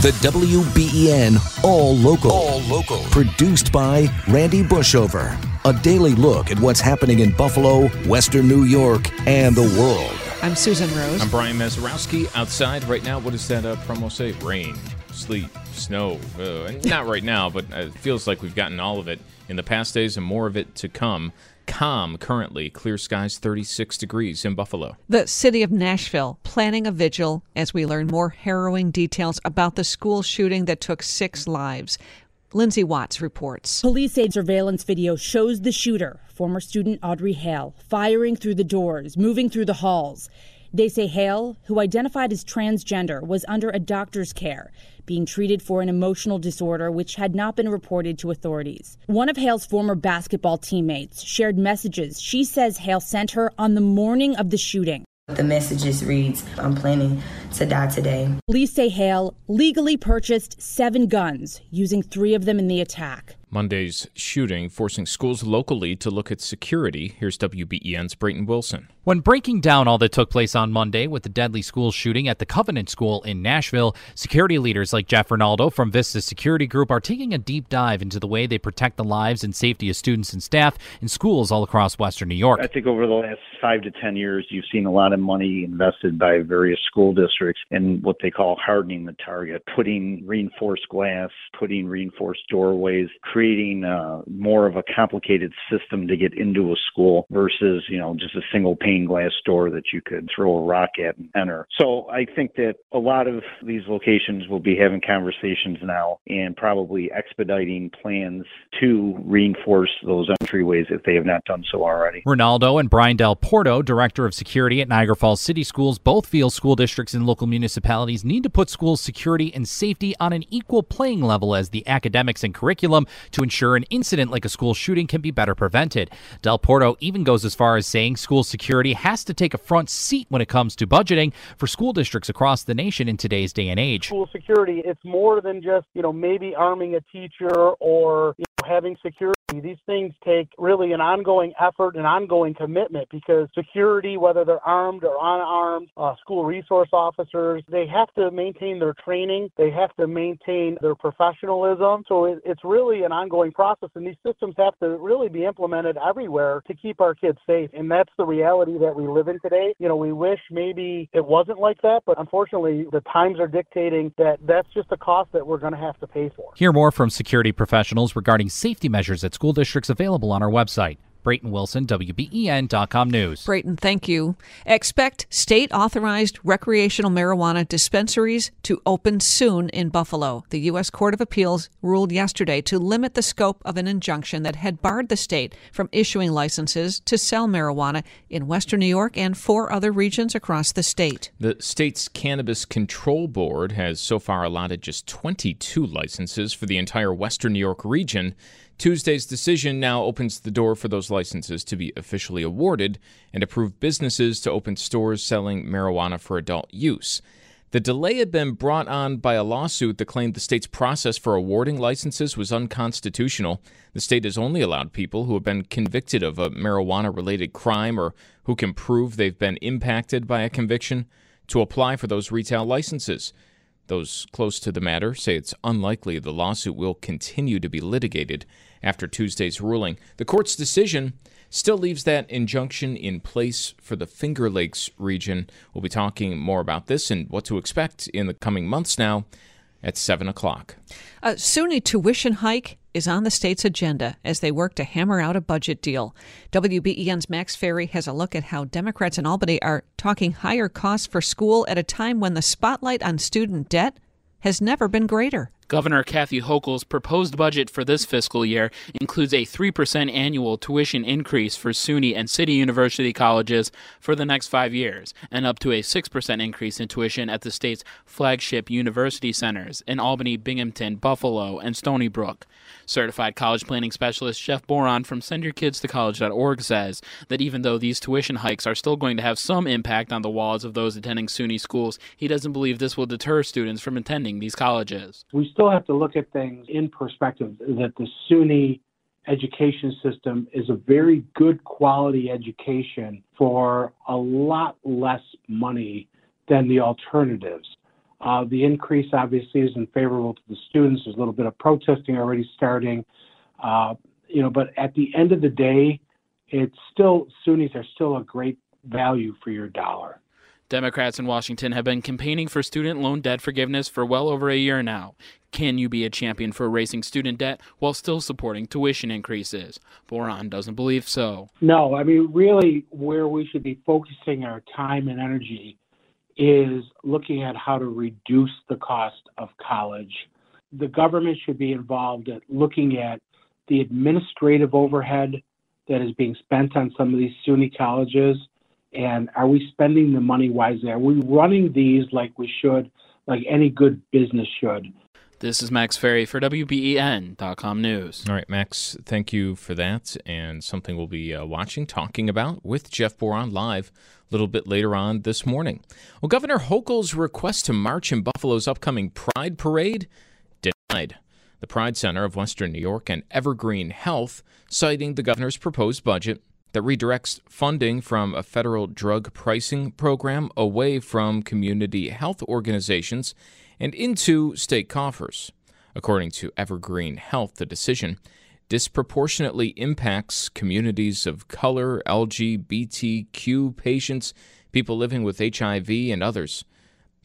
The WBEN All Local. All Local. Produced by Randy Bushover. A daily look at what's happening in Buffalo, Western New York, and the world. I'm Susan Rose. I'm Brian Mazurowski. Outside right now, what does that uh, promo say? Rain, sleet, snow. Uh, not right now, but it feels like we've gotten all of it in the past days and more of it to come. Calm currently, clear skies 36 degrees in Buffalo. The city of Nashville planning a vigil as we learn more harrowing details about the school shooting that took six lives. Lindsay Watts reports. Police aid surveillance video shows the shooter, former student Audrey Hale, firing through the doors, moving through the halls. They say Hale, who identified as transgender, was under a doctor's care being treated for an emotional disorder which had not been reported to authorities. One of Hale's former basketball teammates shared messages she says Hale sent her on the morning of the shooting. The messages reads, I'm planning to die today. Police say Hale legally purchased seven guns, using three of them in the attack. Monday's shooting forcing schools locally to look at security. Here's WBEN's Brayton Wilson. When breaking down all that took place on Monday with the deadly school shooting at the Covenant School in Nashville, security leaders like Jeff Ronaldo from Vista Security Group are taking a deep dive into the way they protect the lives and safety of students and staff in schools all across Western New York. I think over the last five to 10 years, you've seen a lot of money invested by various school districts in what they call hardening the target, putting reinforced glass, putting reinforced doorways, creating uh, more of a complicated system to get into a school versus, you know, just a single pane glass door that you could throw a rock at and enter. So I think that a lot of these locations will be having conversations now and probably expediting plans to reinforce those entryways if they have not done so already. Ronaldo and Brian Del Porto, Director of Security at Niagara Falls City Schools, both feel school districts and local municipalities need to put school security and safety on an equal playing level as the academics and curriculum to ensure an incident like a school shooting can be better prevented. Del Porto even goes as far as saying school security has to take a front seat when it comes to budgeting for school districts across the nation in today's day and age. School security, it's more than just, you know, maybe arming a teacher or you having security. These things take really an ongoing effort and ongoing commitment because security, whether they're armed or unarmed, uh, school resource officers, they have to maintain their training. They have to maintain their professionalism. So it, it's really an ongoing process, and these systems have to really be implemented everywhere to keep our kids safe. And that's the reality that we live in today. You know, we wish maybe it wasn't like that, but unfortunately, the times are dictating that that's just a cost that we're going to have to pay for. Hear more from security professionals regarding safety measures at school districts available on our website. Brayton Wilson, WBEN.com News. Brayton, thank you. Expect state authorized recreational marijuana dispensaries to open soon in Buffalo. The U.S. Court of Appeals ruled yesterday to limit the scope of an injunction that had barred the state from issuing licenses to sell marijuana in Western New York and four other regions across the state. The state's Cannabis Control Board has so far allotted just 22 licenses for the entire Western New York region. Tuesday's decision now opens the door for those licenses to be officially awarded and approve businesses to open stores selling marijuana for adult use. The delay had been brought on by a lawsuit that claimed the state's process for awarding licenses was unconstitutional. The state has only allowed people who have been convicted of a marijuana related crime or who can prove they've been impacted by a conviction to apply for those retail licenses. Those close to the matter say it's unlikely the lawsuit will continue to be litigated after Tuesday's ruling. The court's decision still leaves that injunction in place for the Finger Lakes region. We'll be talking more about this and what to expect in the coming months now at 7 o'clock. A SUNY tuition hike is on the state's agenda as they work to hammer out a budget deal. WBEN's Max Ferry has a look at how Democrats in Albany are talking higher costs for school at a time when the spotlight on student debt has never been greater. Governor Kathy Hochul's proposed budget for this fiscal year includes a 3% annual tuition increase for SUNY and City University colleges for the next five years, and up to a 6% increase in tuition at the state's flagship university centers in Albany, Binghamton, Buffalo, and Stony Brook. Certified college planning specialist Jeff Boron from SendYourKidsToCollege.org says that even though these tuition hikes are still going to have some impact on the wallets of those attending SUNY schools, he doesn't believe this will deter students from attending these colleges. We still have to look at things in perspective that the SUNY education system is a very good quality education for a lot less money than the alternatives. Uh, the increase obviously isn't favorable to the students. There's a little bit of protesting already starting. Uh, you know, but at the end of the day, it's still SUNYs are still a great value for your dollar. Democrats in Washington have been campaigning for student loan debt forgiveness for well over a year now. Can you be a champion for erasing student debt while still supporting tuition increases? Boron doesn't believe so. No, I mean, really, where we should be focusing our time and energy is looking at how to reduce the cost of college. The government should be involved at looking at the administrative overhead that is being spent on some of these SUNY colleges and are we spending the money wisely? Are we running these like we should, like any good business should? This is Max Ferry for WBEN.com News. All right, Max, thank you for that. And something we'll be uh, watching, talking about with Jeff Boron live a little bit later on this morning. Well, Governor Hochul's request to march in Buffalo's upcoming Pride Parade denied. The Pride Center of Western New York and Evergreen Health, citing the governor's proposed budget, that redirects funding from a federal drug pricing program away from community health organizations and into state coffers. According to Evergreen Health, the decision disproportionately impacts communities of color, LGBTQ patients, people living with HIV, and others.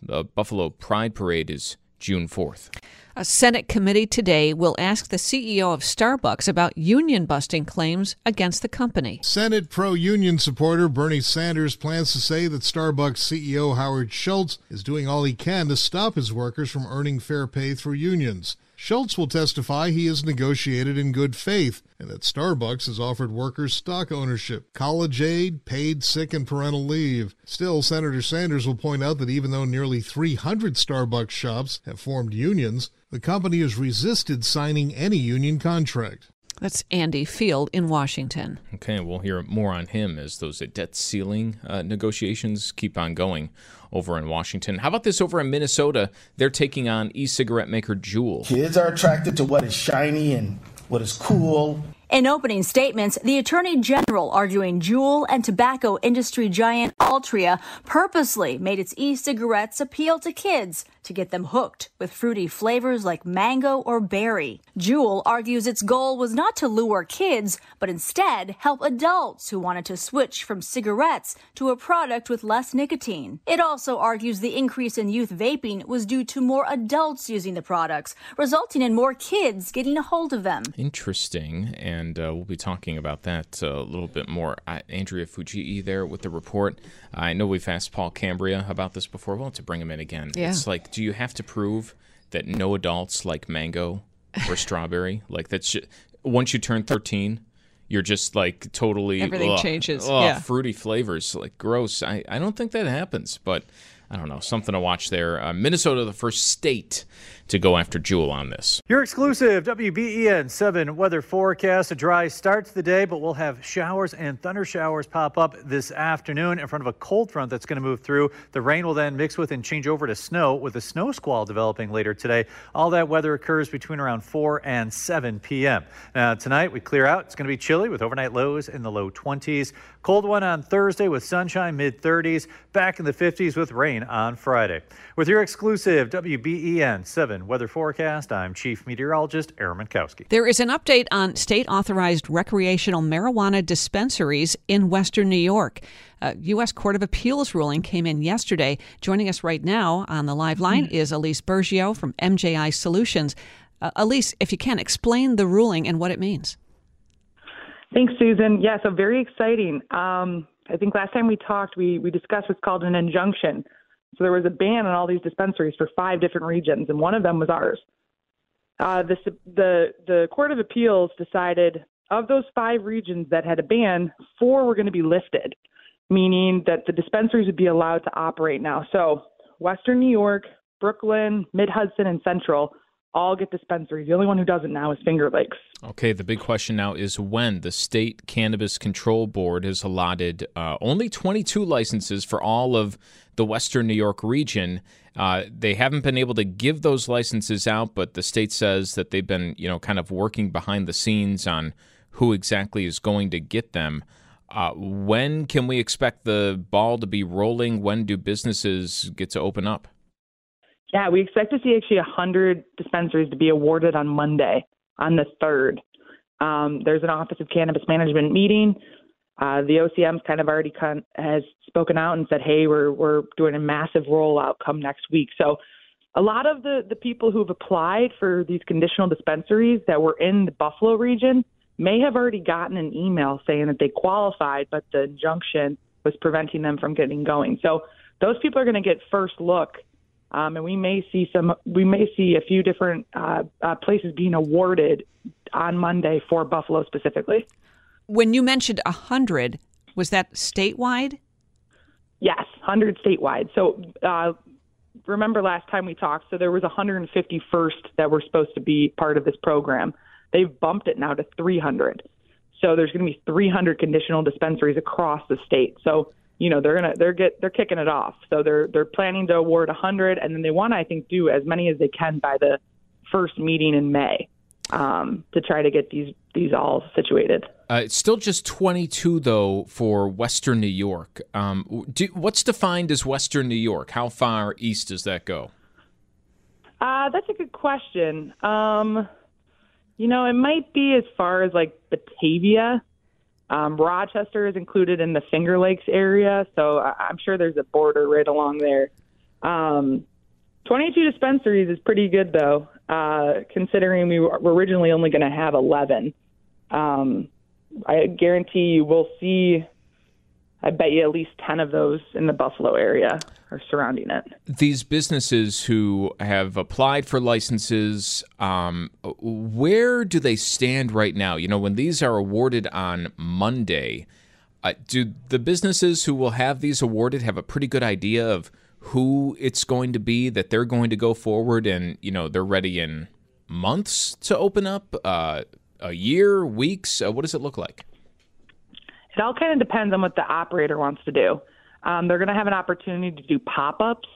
The Buffalo Pride Parade is June 4th. A Senate committee today will ask the CEO of Starbucks about union busting claims against the company. Senate pro union supporter Bernie Sanders plans to say that Starbucks CEO Howard Schultz is doing all he can to stop his workers from earning fair pay through unions. Schultz will testify he has negotiated in good faith and that Starbucks has offered workers stock ownership, college aid, paid sick and parental leave. Still, Senator Sanders will point out that even though nearly 300 Starbucks shops have formed unions, the company has resisted signing any union contract. That's Andy Field in Washington. Okay, we'll hear more on him as those debt ceiling uh, negotiations keep on going over in Washington. How about this over in Minnesota? They're taking on e cigarette maker Juul. Kids are attracted to what is shiny and what is cool. In opening statements, the Attorney General arguing Juul and tobacco industry giant Altria purposely made its e cigarettes appeal to kids to get them hooked with fruity flavors like mango or berry. Juul argues its goal was not to lure kids, but instead help adults who wanted to switch from cigarettes to a product with less nicotine. It also argues the increase in youth vaping was due to more adults using the products, resulting in more kids getting a hold of them. Interesting, and uh, we'll be talking about that uh, a little bit more. Uh, Andrea Fujii there with the report. I know we've asked Paul Cambria about this before. We'll have to bring him in again. Yeah. It's like do you have to prove that no adults like mango or strawberry? Like that's just, once you turn 13, you're just like totally everything ugh, changes. Ugh, yeah, fruity flavors, like gross. I, I don't think that happens, but I don't know, something to watch there. Uh, Minnesota, the first state to go after Juul on this. Your exclusive WBEN 7 weather forecast. A dry start to the day, but we'll have showers and thunder showers pop up this afternoon in front of a cold front that's going to move through. The rain will then mix with and change over to snow with a snow squall developing later today. All that weather occurs between around 4 and 7 p.m. Now, tonight we clear out. It's going to be chilly with overnight lows in the low 20s. Cold one on Thursday with sunshine, mid 30s. Back in the 50s with rain on Friday. With your exclusive WBEN 7 weather forecast, I'm Chief Meteorologist Aaron Mentkowski. There is an update on state authorized recreational marijuana dispensaries in Western New York. A U.S. Court of Appeals ruling came in yesterday. Joining us right now on the live line is Aleece Burgio from MJI Solutions. Uh, Elise, if you can, explain the ruling and what it means. Thanks, Susan. Yeah, so very exciting. Um, I think last time we talked, we, we discussed what's called an injunction. So there was a ban on all these dispensaries for five different regions, and one of them was ours. Uh, the, the, the Court of Appeals decided of those five regions that had a ban, four were going to be lifted, meaning that the dispensaries would be allowed to operate now. So Western New York, Brooklyn, Mid Hudson, and Central all get dispensaries. The only one who doesn't now is Finger Lakes. Okay, the big question now is when the state cannabis control board has allotted uh, only 22 licenses for all of the Western New York region. Uh, they haven't been able to give those licenses out, but the state says that they've been, you know, kind of working behind the scenes on who exactly is going to get them. Uh, when can we expect the ball to be rolling? When do businesses get to open up? Yeah, we expect to see actually 100 dispensaries to be awarded on Monday, on the 3rd. Um, there's an Office of Cannabis Management meeting. Uh, the OCM's kind of already con- has spoken out and said, "Hey, we're we're doing a massive rollout come next week." So, a lot of the the people who've applied for these conditional dispensaries that were in the Buffalo region may have already gotten an email saying that they qualified, but the injunction was preventing them from getting going. So, those people are going to get first look um, and we may see some. We may see a few different uh, uh, places being awarded on Monday for Buffalo specifically. When you mentioned a hundred, was that statewide? Yes, hundred statewide. So uh, remember last time we talked. So there was 151st that were supposed to be part of this program. They've bumped it now to 300. So there's going to be 300 conditional dispensaries across the state. So you know they're gonna they're get they're kicking it off. So they're they're planning to award 100, and then they want to I think do as many as they can by the first meeting in May um, to try to get these these all situated. Uh, it's still just 22 though for Western New York. Um, do, what's defined as Western New York? How far east does that go? Uh, that's a good question. Um, you know, it might be as far as like Batavia. Um, Rochester is included in the Finger Lakes area, so I- am sure there's a border right along there. Um, 22 dispensaries is pretty good, though, uh, considering we were originally only going to have 11. Um, I guarantee you we'll see I bet you at least 10 of those in the Buffalo area are surrounding it. These businesses who have applied for licenses, um, where do they stand right now? You know, when these are awarded on Monday, uh, do the businesses who will have these awarded have a pretty good idea of who it's going to be that they're going to go forward and, you know, they're ready in months to open up? Uh, a year, weeks? Uh, what does it look like? It all kind of depends on what the operator wants to do. Um, they're going to have an opportunity to do pop ups,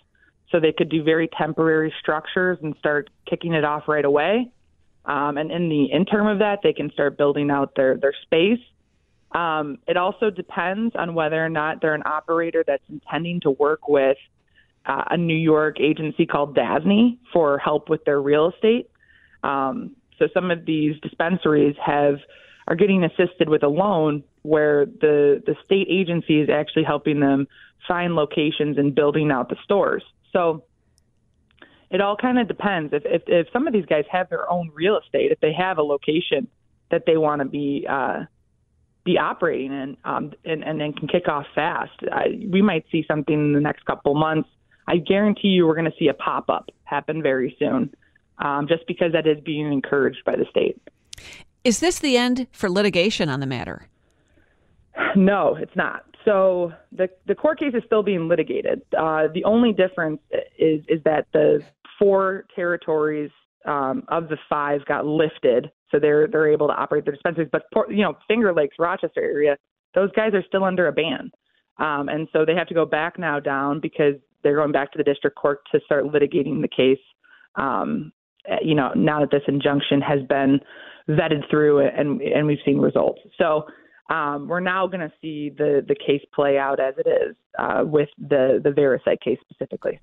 so they could do very temporary structures and start kicking it off right away. Um, and in the interim of that, they can start building out their their space. Um, it also depends on whether or not they're an operator that's intending to work with uh, a New York agency called DASNY for help with their real estate. Um, so some of these dispensaries have are getting assisted with a loan where the the state agency is actually helping them find locations and building out the stores. So it all kind of depends. If, if if some of these guys have their own real estate, if they have a location that they want to be uh, be operating in, um, and and then can kick off fast, I, we might see something in the next couple months. I guarantee you, we're going to see a pop up happen very soon, um, just because that is being encouraged by the state. Is this the end for litigation on the matter? No, it's not. So the the court case is still being litigated. Uh, the only difference is is that the four territories um, of the five got lifted, so they're they're able to operate their dispensaries. But you know, Finger Lakes, Rochester area, those guys are still under a ban, um, and so they have to go back now down because they're going back to the district court to start litigating the case. Um, you know, now that this injunction has been vetted through and and we've seen results. So um, we're now going to see the the case play out as it is uh, with the the Variscite case specifically.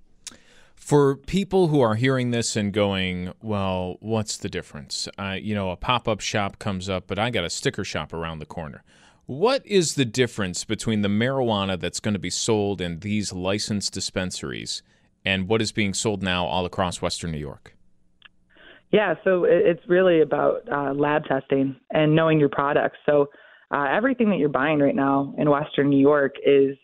For people who are hearing this and going, well, what's the difference? Uh, you know, a pop up shop comes up, but I got a sticker shop around the corner. What is the difference between the marijuana that's going to be sold in these licensed dispensaries and what is being sold now all across Western New York? Yeah, so it's really about uh, lab testing and knowing your products. So uh, everything that you're buying right now in Western New York is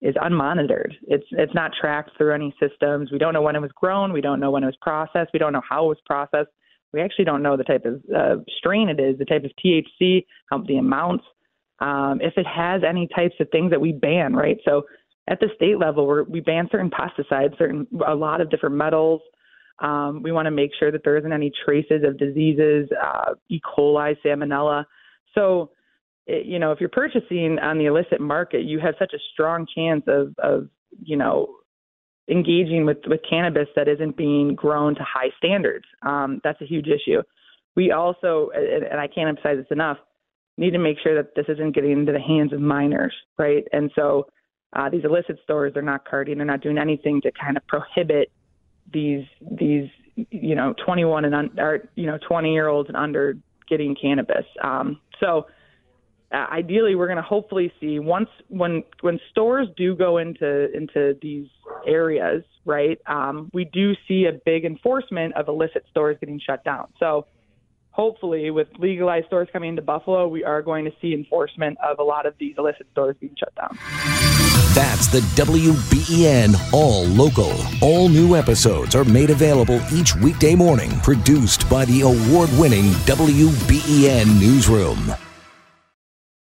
is unmonitored. It's it's not tracked through any systems. We don't know when it was grown. We don't know when it was processed. We don't know how it was processed. We actually don't know the type of uh, strain it is, the type of THC, how the amounts, um, if it has any types of things that we ban. Right. So at the state level, we're, we ban certain pesticides, certain a lot of different metals. Um, we want to make sure that there isn't any traces of diseases, uh, E. coli, salmonella. So you know, if you're purchasing on the illicit market, you have such a strong chance of, of you know, engaging with, with cannabis that isn't being grown to high standards. Um, that's a huge issue. We also, and I can't emphasize this enough, need to make sure that this isn't getting into the hands of minors, right? And so uh, these illicit stores, they're not carding, they're not doing anything to kind of prohibit these these you know 21 and un, or you know 20 year olds and under getting cannabis. Um, so uh, ideally, we're going to hopefully see once when when stores do go into into these areas, right? Um, we do see a big enforcement of illicit stores getting shut down. So hopefully, with legalized stores coming into Buffalo, we are going to see enforcement of a lot of these illicit stores being shut down. That's the WBEN All Local. All new episodes are made available each weekday morning, produced by the award winning WBEN Newsroom.